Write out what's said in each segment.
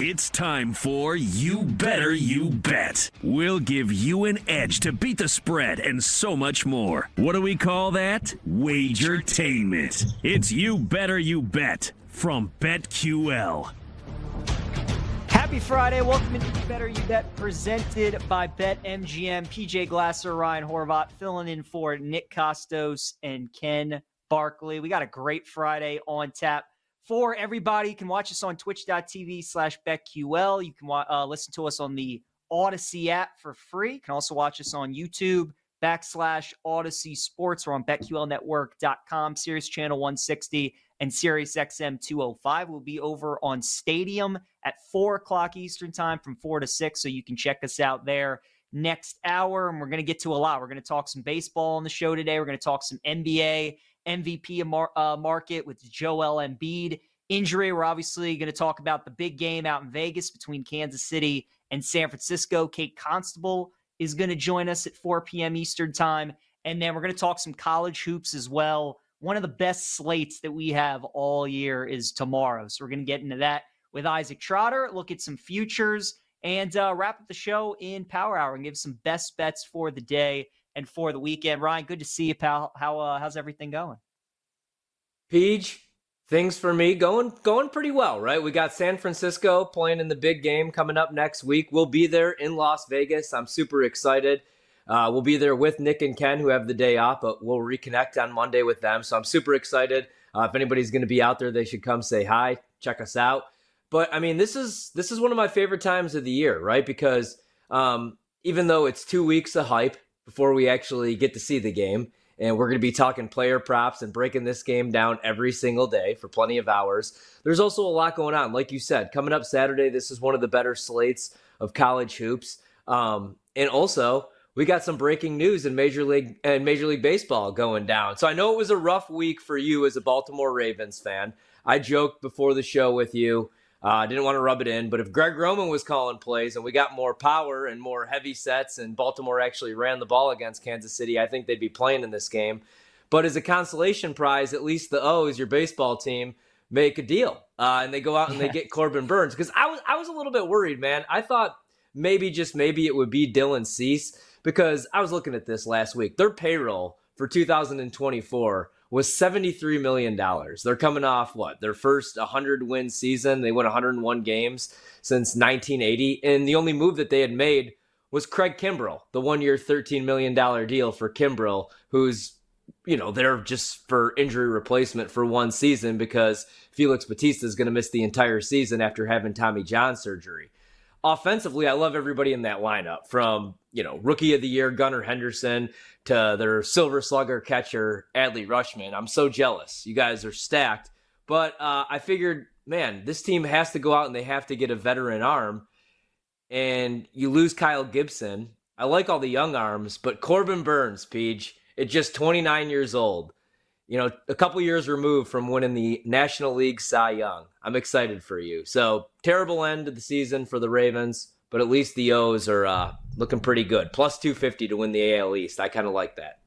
It's time for You Better You Bet. We'll give you an edge to beat the spread and so much more. What do we call that? Wagertainment. It's You Better You Bet from BetQL. Happy Friday. Welcome to You Better You Bet, presented by BetMGM. PJ Glasser, Ryan Horvat, filling in for Nick Kostos and Ken Barkley. We got a great Friday on tap for everybody. You can watch us on twitch.tv slash BetQL. You can uh, listen to us on the Audacy app for free. You can also watch us on YouTube backslash Audacy Sports or on BetQLNetwork.com, Sirius Channel 160 and Sirius XM 205. We'll be over on Stadium at 4 o'clock Eastern Time from 4 to 6, so you can check us out there next hour. And we're going to get to a lot. We're going to talk some baseball on the show today. We're going to talk some NBA MVP mar- uh, market with Joel Embiid injury. We're obviously going to talk about the big game out in Vegas between Kansas City and San Francisco. Kate Constable is going to join us at 4 p.m. Eastern Time. And then we're going to talk some college hoops as well. One of the best slates that we have all year is tomorrow. So we're going to get into that with Isaac Trotter, look at some futures, and uh, wrap up the show in Power Hour and give some best bets for the day and for the weekend. Ryan, good to see you, pal. How uh, how's everything going? Peach, things for me going going pretty well, right? We got San Francisco playing in the big game coming up next week. We'll be there in Las Vegas. I'm super excited. Uh, we'll be there with Nick and Ken, who have the day off, but we'll reconnect on Monday with them. So I'm super excited. Uh, if anybody's going to be out there, they should come say hi, check us out. But I mean, this is this is one of my favorite times of the year, right? Because um, even though it's two weeks of hype, before we actually get to see the game. And we're going to be talking player props and breaking this game down every single day for plenty of hours. There's also a lot going on. Like you said, coming up Saturday, this is one of the better slates of college hoops. Um, and also, we got some breaking news in Major League and Major League Baseball going down. So I know it was a rough week for you as a Baltimore Ravens fan. I joked before the show with you I uh, didn't want to rub it in, but if Greg Roman was calling plays and we got more power and more heavy sets, and Baltimore actually ran the ball against Kansas City, I think they'd be playing in this game. But as a consolation prize, at least the O's, your baseball team, make a deal uh, and they go out and they get Corbin Burnes Because I was I was a little bit worried, man. I thought maybe just maybe it would be Dylan Cease because I was looking at this last week. Their payroll for 2024 was $73 million. They're coming off what? Their first 100 win season. They won 101 games since 1980. And the only move that they had made was Craig Kimbrel, the one year, $13 million deal for Kimbrel, who's, you know, they're just for injury replacement for one season because Felix Bautista is going to miss the entire season after having Tommy John surgery. Offensively, I love everybody in that lineup from, you know, rookie of the year, Gunnar Henderson, to their silver slugger catcher, Adley Rutschman. I'm so jealous. You guys are stacked. But uh, I figured, man, this team has to go out and they have to get a veteran arm. And you lose Kyle Gibson. I like all the young arms, but Corbin Burnes, Peach, at just 29 years old, you know, a couple years removed from winning the National League Cy Young. I'm excited for you. So, terrible end of the season for the Ravens but at least the O's are uh, looking pretty good. Plus 250 to win the AL East. I kind of like that.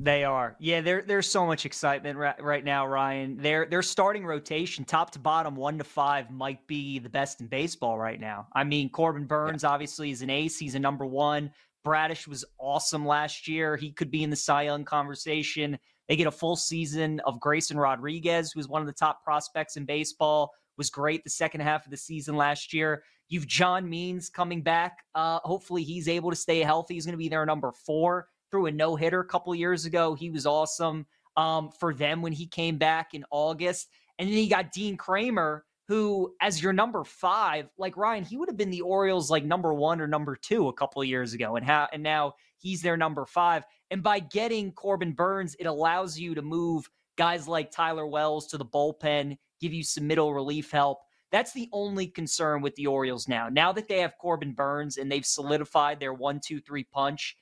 They are. Yeah, there, there's so much excitement right, right now, Ryan. Their their starting rotation, top to bottom, one to five, might be the best in baseball right now. I mean, Corbin Burnes yeah. obviously is an ace. He's a number one. Bradish was awesome last year. He could be in the Cy Young conversation. They get a full season of Grayson Rodriguez, who's one of the top prospects in baseball, was great the second half of the season last year. You've John Means coming back. Uh, hopefully, he's able to stay healthy. He's going to be their number four. Threw a no hitter a couple years ago. He was awesome um, for them when he came back in August. And then you got Dean Kremer, who, as your number five, like Ryan, he would have been the Orioles like number one or number two a couple years ago, and how and now he's their number five. And by getting Corbin Burnes, it allows you to move guys like Tyler Wells to the bullpen, give you some middle relief help. that's the only concern with the Orioles now. Now that they have Corbin Burnes and they've solidified their one, two, three punch,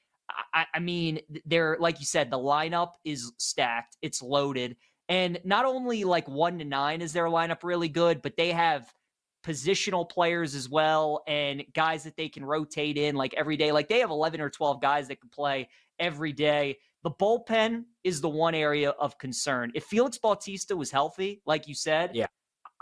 I, I mean, they're like you said, the lineup is stacked, it's loaded. And not only like one to nine is their lineup really good, but they have positional players as well and guys that they can rotate in like every day. Like they have 11 or 12 guys that can play every day. The bullpen is the one area of concern. If Felix Bautista was healthy, like you said, yeah.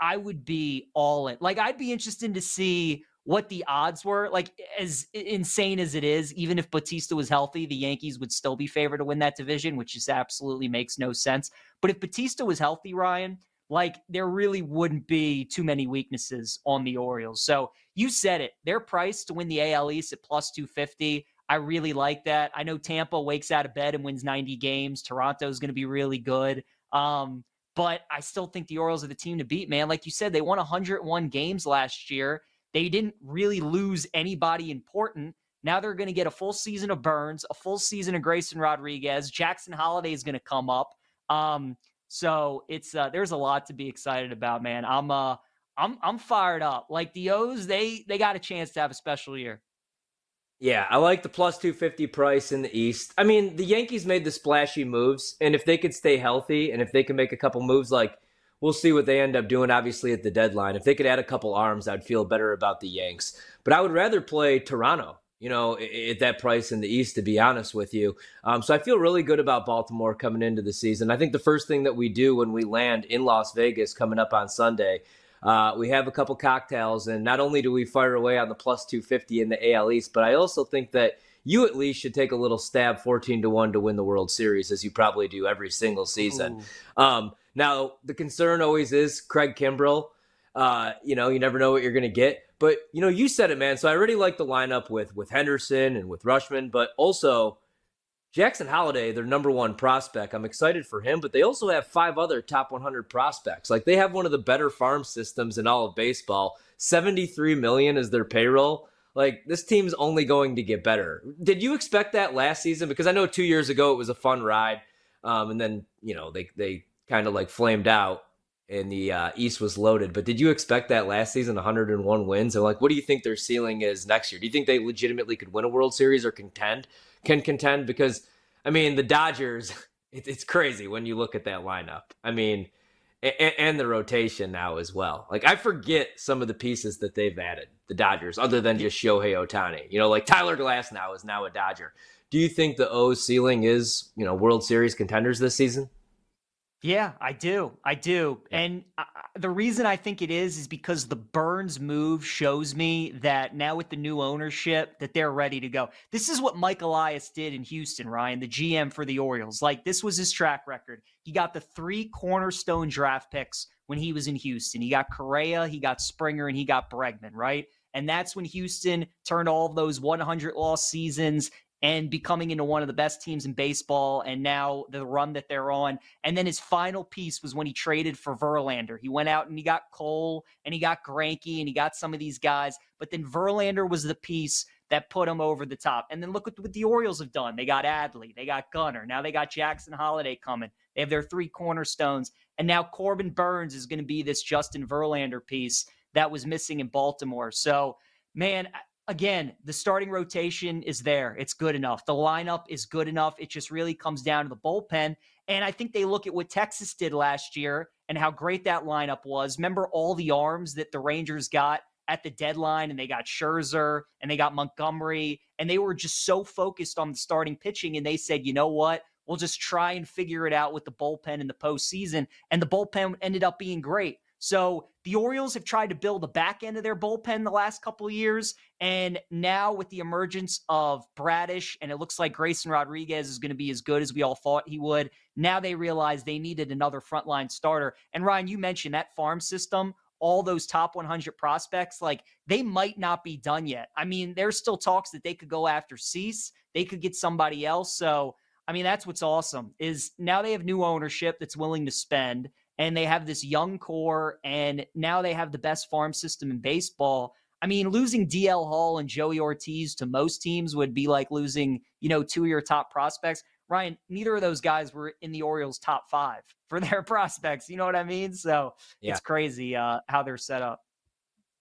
I would be all in. Like I'd be interested to see what the odds were. Like as insane as it is, even if Bautista was healthy, the Yankees would still be favored to win that division, which just absolutely makes no sense. But if Bautista was healthy, Ryan, like there really wouldn't be too many weaknesses on the Orioles. So you said it. Their price to win the AL East at plus 250. I really like that. I know Tampa wakes out of bed and wins 90 games. Toronto is going to be really good. Um, but I still think the Orioles are the team to beat, man. Like you said, they won 101 games last year. They didn't really lose anybody important. Now they're going to get a full season of Burnes, a full season of Grayson Rodriguez. Jackson Holliday is going to come up. Um, so it's uh, there's a lot to be excited about, man. I'm uh I'm I'm fired up. Like the O's, they they got a chance to have a special year. Yeah, I like the plus 250 price in the East. I mean, the Yankees made the splashy moves, and if they could stay healthy and if they can make a couple moves, like we'll see what they end up doing, obviously, at the deadline. If they could add a couple arms, I'd feel better about the Yanks. But I would rather play Toronto you know, at that price in the East, to be honest with you. Um, so I feel really good about Baltimore coming into the season. I think the first thing that we do when we land in Las Vegas coming up on Sunday, uh, we have a couple cocktails, and not only do we fire away on the plus 250 in the AL East, but I also think that you at least should take a little stab 14 to 1 to win the World Series, as you probably do every single season. Um, now, the concern always is Craig Kimbrel. Uh, you know, you never know what you're going to get. But you know, you said it, man. So I already like the lineup with with Henderson and with Rutschman, but also Jackson Holliday, their number one prospect. I'm excited for him, but they also have five other top 100 prospects. Like they have one of the better farm systems in all of baseball. 73 million is their payroll. Like this team's only going to get better. Did you expect that last season? Because I know two years ago it was a fun ride, um, and then you know they they kind of like flamed out and the uh, East was loaded. But did you expect that last season, 101 wins? And like, what do you think their ceiling is next year? Do you think they legitimately could win a World Series or contend? Can contend because I mean the Dodgers. It, it's crazy when you look at that lineup. I mean, and, and the rotation now as well. Like I forget some of the pieces that they've added. The Dodgers, other than just Shohei Ohtani. You know, like Tyler Glasnow is now a Dodger. Do you think the O's ceiling is you know World Series contenders this season? Yeah, I do. I do. Yeah. And uh, the reason I think it is is because the Burnes move shows me that now with the new ownership that they're ready to go. This is what Mike Elias did in Houston, Ryan, the GM for the Orioles. Like this was his track record. He got the three cornerstone draft picks when he was in Houston. He got Correa, he got Springer, and he got Bregman, right? And that's when Houston turned all of those 100 loss seasons and becoming into one of the best teams in baseball and now the run that they're on. And then his final piece was when he traded for Verlander. He went out and he got Cole and he got Greinke and he got some of these guys, but then Verlander was the piece that put him over the top. And then look at what the Orioles have done. They got Adley, they got Gunnar, now they got Jackson Holliday coming. They have their three cornerstones, and now Corbin Burnes is going to be this Justin Verlander piece that was missing in Baltimore. So, man, again, the starting rotation is there. It's good enough. The lineup is good enough. It just really comes down to the bullpen. And I think they look at what Texas did last year and how great that lineup was. Remember all the arms that the Rangers got at the deadline, and they got Scherzer and they got Montgomery, and they were just so focused on the starting pitching. And they said, you know what? We'll just try and figure it out with the bullpen in the postseason. And the bullpen ended up being great. So the Orioles have tried to build the back end of their bullpen the last couple of years. And now with the emergence of Bradish, and it looks like Grayson Rodriguez is going to be as good as we all thought he would. Now they realize they needed another frontline starter. And Ryan, you mentioned that farm system all those top 100 prospects, like they might not be done yet. I mean, there's still talks that they could go after Cease, they could get somebody else. So, I mean, that's what's awesome is now they have new ownership that's willing to spend and they have this young core, and now they have the best farm system in baseball. I mean, losing DL Hall and Joey Ortiz to most teams would be like losing, you know, two of your top prospects. Ryan, neither of those guys were in the Orioles' top five for their prospects. You know what I mean? So yeah. it's crazy uh, how they're set up.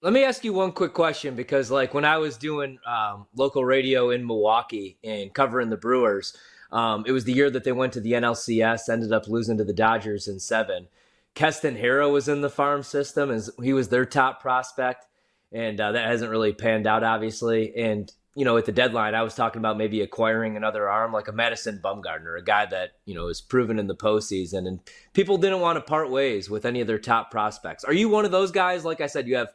Let me ask you one quick question because, like, when I was doing um, local radio in Milwaukee and covering the Brewers, um, it was the year that they went to the NLCS, ended up losing to the Dodgers in seven. Keston Hiura was in the farm system, and he was their top prospect, and uh, that hasn't really panned out, obviously. And you know, at the deadline, I was talking about maybe acquiring another arm like a Madison Bumgarner, a guy that, you know, is proven in the postseason. And people didn't want to part ways with any of their top prospects. Are you one of those guys? Like I said, you have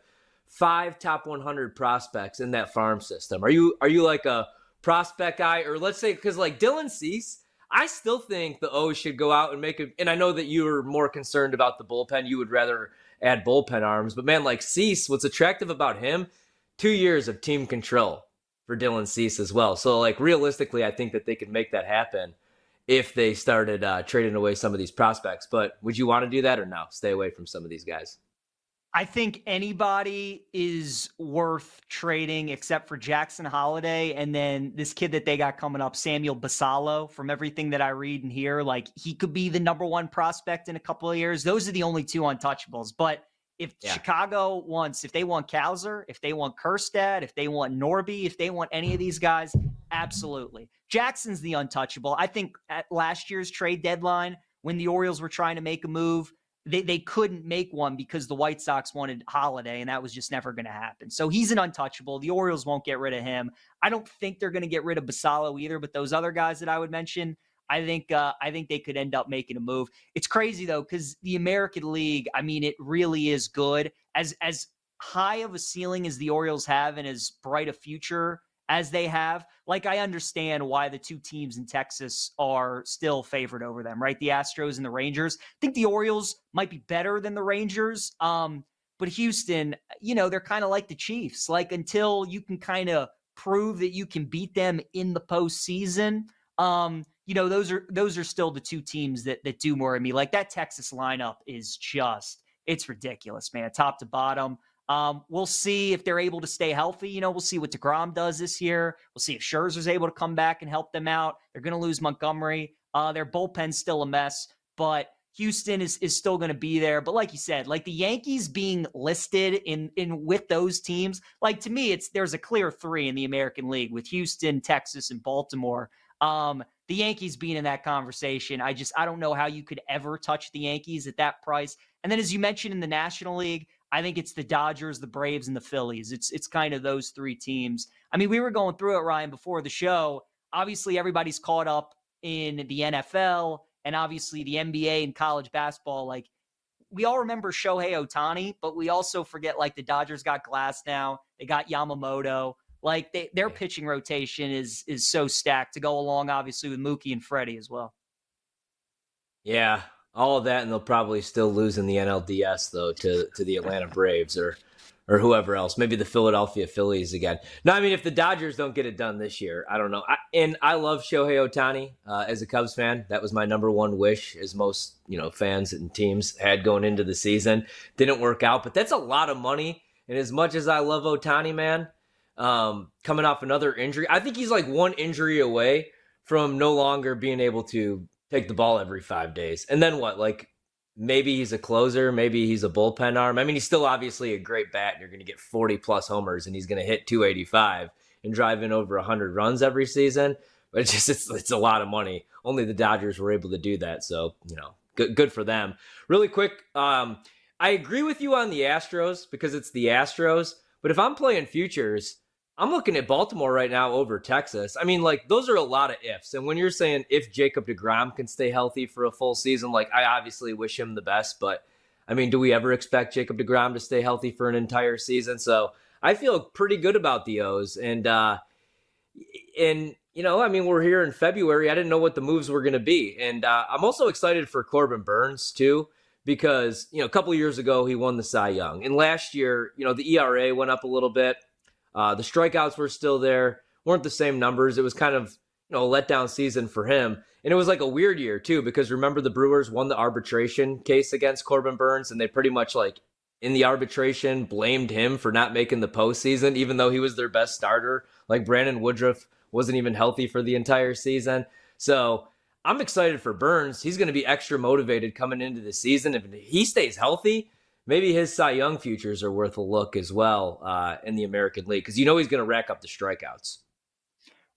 five top 100 prospects in that farm system. Are you, are you like a prospect guy? Or let's say, because like Dylan Cease, I still think the O's should go out and make it. And I know that you are more concerned about the bullpen. You would rather add bullpen arms. But man, like Cease, what's attractive about him? Two years of team control for Dylan Cease as well. So like realistically, I think that they could make that happen if they started uh, trading away some of these prospects. But would you want to do that or no? Stay away from some of these guys. I think anybody is worth trading except for Jackson Holliday and then this kid that they got coming up, Samuel Basallo. From everything that I read and hear, like he could be the number one prospect in a couple of years. Those are the only two untouchables. But if yeah. Chicago wants, if they want Cowser, if they want Kjerstad, if they want Norby, if they want any of these guys, absolutely. Jackson's the untouchable. I think at last year's trade deadline, when the Orioles were trying to make a move, they, they couldn't make one because the White Sox wanted Holliday, and that was just never going to happen. So he's an untouchable. The Orioles won't get rid of him. I don't think they're going to get rid of Basallo either, but those other guys that I would mention, I think uh, I think they could end up making a move. It's crazy though because the American League, I mean, it really is good. As as high of a ceiling as the Orioles have and as bright a future as they have, like I understand why the two teams in Texas are still favored over them, right? The Astros and the Rangers. I think the Orioles might be better than the Rangers. Um, but Houston, you know, they're kind of like the Chiefs. Like until you can kind of prove that you can beat them in the postseason, um, you know, those are those are still the two teams that that do more of me. Like that Texas lineup is just it's ridiculous, man, top to bottom. Um, we'll see if they're able to stay healthy. You know, we'll see what DeGrom does this year. We'll see if Scherzer's able to come back and help them out. They're going to lose Montgomery. Uh, their bullpen's still a mess, but Houston is is still going to be there. But like you said, like the Yankees being listed in in with those teams, like to me, it's there's a clear three in the American League with Houston, Texas, and Baltimore. Um, the Yankees being in that conversation, I just I don't know how you could ever touch the Yankees at that price. And then as you mentioned in the National League, I think it's the Dodgers, the Braves, and the Phillies. It's it's kind of those three teams. I mean, we were going through it, Ryan, before the show. Obviously, everybody's caught up in the NFL and obviously the NBA and college basketball. Like we all remember Shohei Ohtani, but we also forget like the Dodgers got Glasnow. they got Yamamoto. Like they, their pitching rotation is is so stacked to go along, obviously with Mookie and Freddie as well. Yeah, all of that, and they'll probably still lose in the NLDS though to to the Atlanta Braves or or whoever else, maybe the Philadelphia Phillies again. No, I mean if the Dodgers don't get it done this year, I don't know. I, and I love Shohei Ohtani uh, as a Cubs fan. That was my number one wish, as most you know fans and teams had going into the season. Didn't work out, but that's a lot of money. And as much as I love Ohtani, man, um, coming off another injury. I think he's like one injury away from no longer being able to take the ball every five days. And then what? Like maybe he's a closer, maybe he's a bullpen arm. I mean, he's still obviously a great bat, and you're going to get 40 plus homers, and he's going to hit 285 and drive in over 100 runs every season. But it's just it's, it's a lot of money. Only the Dodgers were able to do that, so you know, good good for them. Really quick, um, I agree with you on the Astros because it's the Astros. But if I'm playing futures, I'm looking at Baltimore right now over Texas. I mean, like those are a lot of ifs. And when you're saying if Jacob DeGrom can stay healthy for a full season, like I obviously wish him the best, but I mean, do we ever expect Jacob DeGrom to stay healthy for an entire season? So I feel pretty good about the O's. And uh and you know, I mean, we're here in February. I didn't know what the moves were going to be, and uh, I'm also excited for Corbin Burnes too because you know a couple years ago he won the Cy Young, and last year you know the ERA went up a little bit. Uh, the strikeouts were still there, weren't the same numbers. It was kind of you know a letdown season for him, and it was like a weird year too because remember the Brewers won the arbitration case against Corbin Burnes, and they pretty much like in the arbitration blamed him for not making the postseason, even though he was their best starter. Like Brandon Woodruff wasn't even healthy for the entire season, so. I'm excited for Burnes. He's going to be extra motivated coming into the season. If he stays healthy, maybe his Cy Young futures are worth a look as well uh, in the American League because you know he's going to rack up the strikeouts.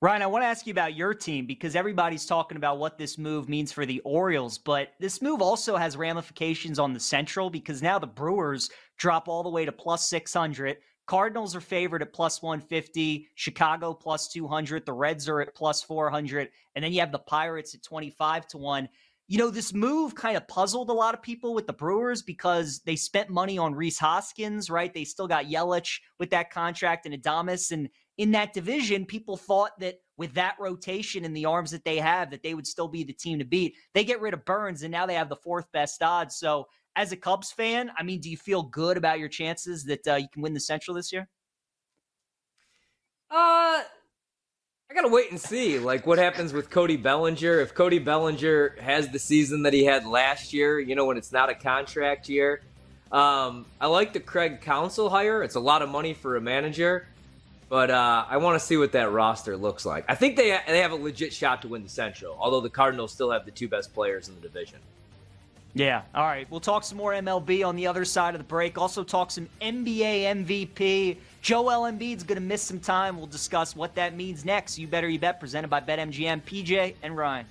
Ryan, I want to ask you about your team because everybody's talking about what this move means for the Orioles, but this move also has ramifications on the Central because now the Brewers drop all the way to plus 600. Cardinals are favored at plus 150, Chicago plus 200, the Reds are at plus 400, and then you have the Pirates at 25 to 1. You know, this move kind of puzzled a lot of people with the Brewers because they spent money on Rhys Hoskins, right? They still got Yelich with that contract and Adames. And in that division, people thought that with that rotation and the arms that they have, that they would still be the team to beat. They get rid of Burnes and now they have the fourth best odds. So, as a Cubs fan, I mean, do you feel good about your chances that uh, you can win the Central this year? Uh, I gotta wait and see, like what happens with Cody Bellinger. If Cody Bellinger has the season that he had last year, you know, when it's not a contract year. Um, I like the Craig Counsell hire. It's a lot of money for a manager, but uh, I want to see what that roster looks like. I think they they have a legit shot to win the Central, although the Cardinals still have the two best players in the division. Yeah. All right. We'll talk some more MLB on the other side of the break. Also talk some NBA MVP. Joel Embiid's going to miss some time. We'll discuss what that means next. You better you bet presented by BetMGM, PJ and Ryan.